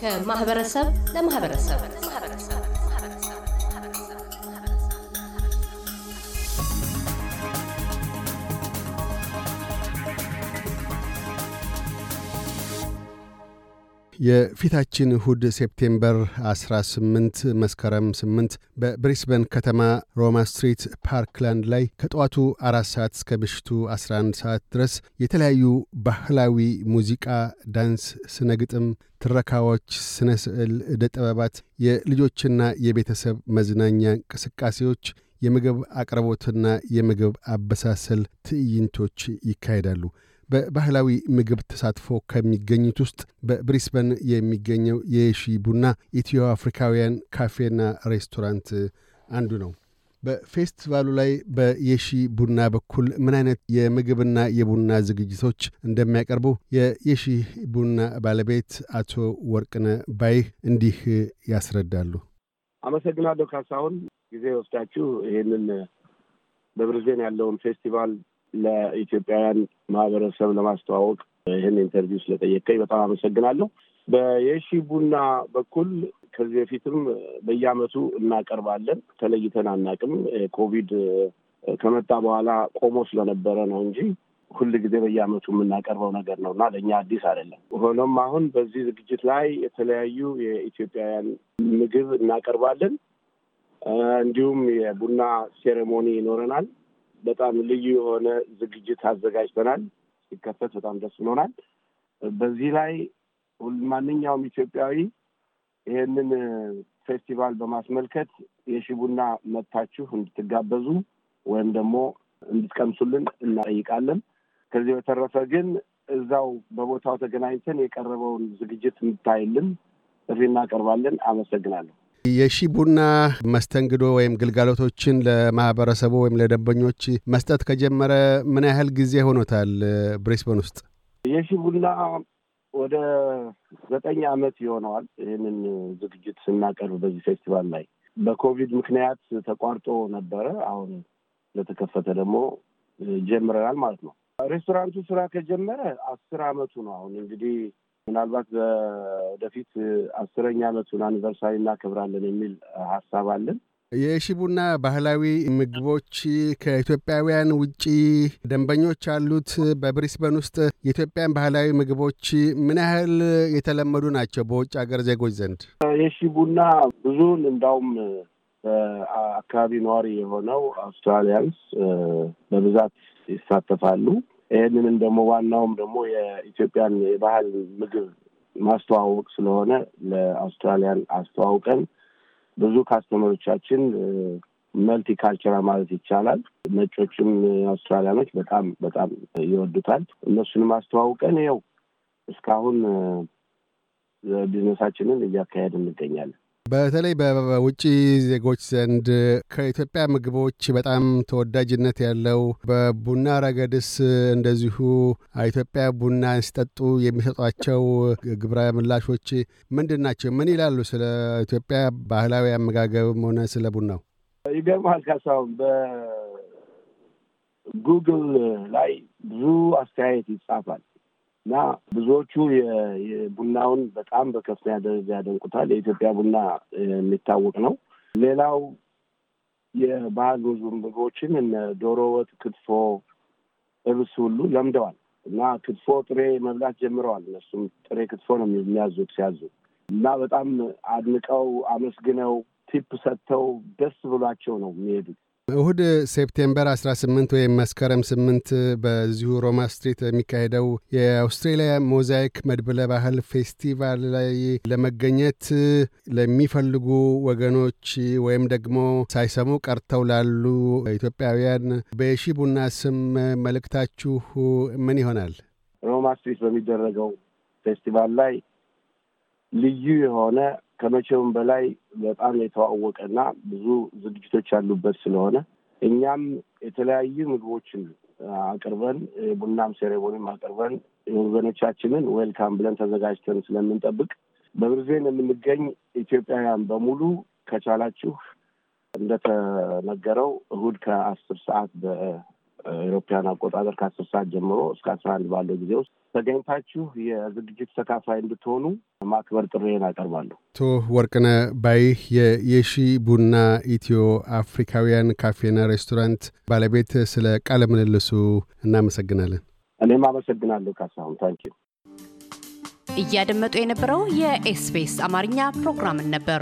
ከማህበረሰብ ለማህበረሰብ የፊታችን እሁድ September 18 መስከረም 8 በብሪስበን ከተማ Roma Street Parkland ላይ ከጠዋቱ አራት ሰዓት እስከ ምሽቱ 11 ሰዓት ድረስ የተለያዩ ባህላዊ ሙዚቃ፣ ዳንስ፣ ስነ ግጥም፣ ትረካዎች፣ ስነ ስዕል፣ ዕደ ጥበባት፣ የልጆችና የቤተሰብ መዝናኛ እንቅስቃሴዎች የምግብ አቅርቦትና የምግብ አበሳሰል ትዕይንቶች ይካሄዳሉ። በባህላዊ ምግብ ተሳትፎ ከሚገኙት ውስጥ በብሪስበን የሚገኘው የሺ ቡና ኢትዮ አፍሪካውያን ካፌና ሬስቶራንት አንዱ ነው። በፌስቲቫሉ ላይ በየሺ ቡና በኩል ምን አይነት የምግብና የቡና ዝግጅቶች እንደሚያቀርቡ የየሺ ቡና ባለቤት አቶ ወርቅነ ባይህ እንዲህ ያስረዳሉ። አመሰግናለሁ ካሳሁን፣ ጊዜ ወስዳችሁ ይህንን በብሪዝቤን ያለውን ፌስቲቫል ለኢትዮጵያውያን ማህበረሰብ ለማስተዋወቅ ይህን interview ስለጠየቀኝ በጣም አመሰግናለሁ። በየሺ ቡና በኩል ከዚህ በፊትም በየአመቱ እናቀርባለን። ተለይተን አናቅም። ኮቪድ ከመጣ በኋላ ቆሞ ስለነበረ ነው እንጂ ሁል ጊዜ በየአመቱ የምናቀርበው ነገር ነው እና ለእኛ አዲስ አይደለም። ሆኖም አሁን በዚህ ዝግጅት ላይ የተለያዩ የኢትዮጵያውያን ምግብ እናቀርባለን። እንዲሁም የቡና ሴሬሞኒ ይኖረናል። በጣም ልዩ የሆነ ዝግጅት አዘጋጅተናል። ሲከፈት በጣም ደስ ብሎናል። በዚህ ላይ ማንኛውም ኢትዮጵያዊ ይሄንን ፌስቲቫል በማስመልከት የሺ ቡና መጥታችሁ እንድትጋበዙ ወይም ደግሞ እንድትቀምሱልን እናጠይቃለን። ከዚህ በተረፈ ግን እዛው በቦታው ተገናኝተን የቀረበውን ዝግጅት እንታይልን ጥሪ እናቀርባለን። አመሰግናለሁ። የሺ ቡና መስተንግዶ ወይም ግልጋሎቶችን ለማህበረሰቡ ወይም ለደንበኞች መስጠት ከጀመረ ምን ያህል ጊዜ ሆኖታል? ብሬስበን ውስጥ የሺ ቡና ወደ ዘጠኝ ዓመት ይሆነዋል። ይህንን ዝግጅት ስናቀርብ በዚህ ፌስቲቫል ላይ በኮቪድ ምክንያት ተቋርጦ ነበረ። አሁን ለተከፈተ ደግሞ ጀምረናል ማለት ነው። ሬስቶራንቱ ስራ ከጀመረ አስር ዓመቱ ነው። አሁን እንግዲህ ምናልባት ወደፊት አስረኛ ዓመቱን አኒቨርሳሪ እናከብራለን የሚል ሀሳብ አለን። የሺ ቡና ባህላዊ ምግቦች ከኢትዮጵያውያን ውጪ ደንበኞች አሉት። በብሪስበን ውስጥ የኢትዮጵያን ባህላዊ ምግቦች ምን ያህል የተለመዱ ናቸው በውጭ ሀገር ዜጎች ዘንድ? የሺ ቡና ብዙውን እንዳውም በአካባቢ ነዋሪ የሆነው አውስትራሊያንስ በብዛት ይሳተፋሉ። ይህንንም ደግሞ ዋናውም ደግሞ የኢትዮጵያን የባህል ምግብ ማስተዋወቅ ስለሆነ ለአውስትራሊያን አስተዋውቀን ብዙ ካስተመሮቻችን መልቲ ካልቸራል ማለት ይቻላል ነጮችም አውስትራሊያኖች በጣም በጣም ይወዱታል። እነሱንም አስተዋውቀን ይኸው እስካሁን ቢዝነሳችንን እያካሄድ እንገኛለን። በተለይ በውጭ ዜጎች ዘንድ ከኢትዮጵያ ምግቦች በጣም ተወዳጅነት ያለው በቡና ረገድስ እንደዚሁ ኢትዮጵያ ቡና ሲጠጡ የሚሰጧቸው ግብረ ምላሾች ምንድን ናቸው? ምን ይላሉ ስለ ኢትዮጵያ ባህላዊ አመጋገብም ሆነ ስለ ቡናው? ይገርምሃል ካሳሁን፣ በጉግል ላይ ብዙ አስተያየት ይጻፋል እና ብዙዎቹ የቡናውን በጣም በከፍተኛ ደረጃ ያደንቁታል። የኢትዮጵያ ቡና የሚታወቅ ነው። ሌላው የባህል ምግቦችን እነ ዶሮ ወጥ፣ ክትፎ፣ ጥብስ ሁሉ ለምደዋል እና ክትፎ ጥሬ መብላት ጀምረዋል። እነሱም ጥሬ ክትፎ ነው የሚያዙት ሲያዙ እና በጣም አድንቀው አመስግነው tip ሰጥተው ደስ ብሏቸው ነው የሚሄዱት። እሁድ September 18 ወይም መስከረም 8 በዚሁ Roma Street የሚካሄደው የአውስትሬሊያ ሞዛይክ መድብለ ባህል ፌስቲቫል ላይ ለመገኘት ለሚፈልጉ ወገኖች ወይም ደግሞ ሳይሰሙ ቀርተው ላሉ ኢትዮጵያውያን በየሺ ቡና ስም መልእክታችሁ ምን ይሆናል? Roma Street በሚደረገው ፌስቲቫል ላይ ልዩ የሆነ ከመቼውም በላይ በጣም የተዋወቀና ብዙ ዝግጅቶች ያሉበት ስለሆነ እኛም የተለያዩ ምግቦችን አቅርበን ቡናም ceremony ም አቅርበን ወገኖቻችንን welcome ብለን ተዘጋጅተን ስለምንጠብቅ በብርዜን የምንገኝ ኢትዮጵያውያን በሙሉ ከቻላችሁ እንደተነገረው እሁድ ከአስር ሰዓት በኤሮፓያን አቆጣጠር ከአስር ሰዓት ጀምሮ እስከ አስራ አንድ ባለው ጊዜ ውስጥ ተገኝታችሁ የዝግጅት ተካፋይ እንድትሆኑ ማክበር ጥሬን አቀርባለሁ። አቶ ወርቅነ ባይህ የየሺ ቡና ኢትዮ አፍሪካውያን ካፌና ሬስቶራንት ባለቤት፣ ስለ ቃለ ምልልሱ እናመሰግናለን። እኔም አመሰግናለሁ ካሳሁን thank you። እያደመጡ የነበረው የኤስቢኤስ አማርኛ ፕሮግራምን ነበር።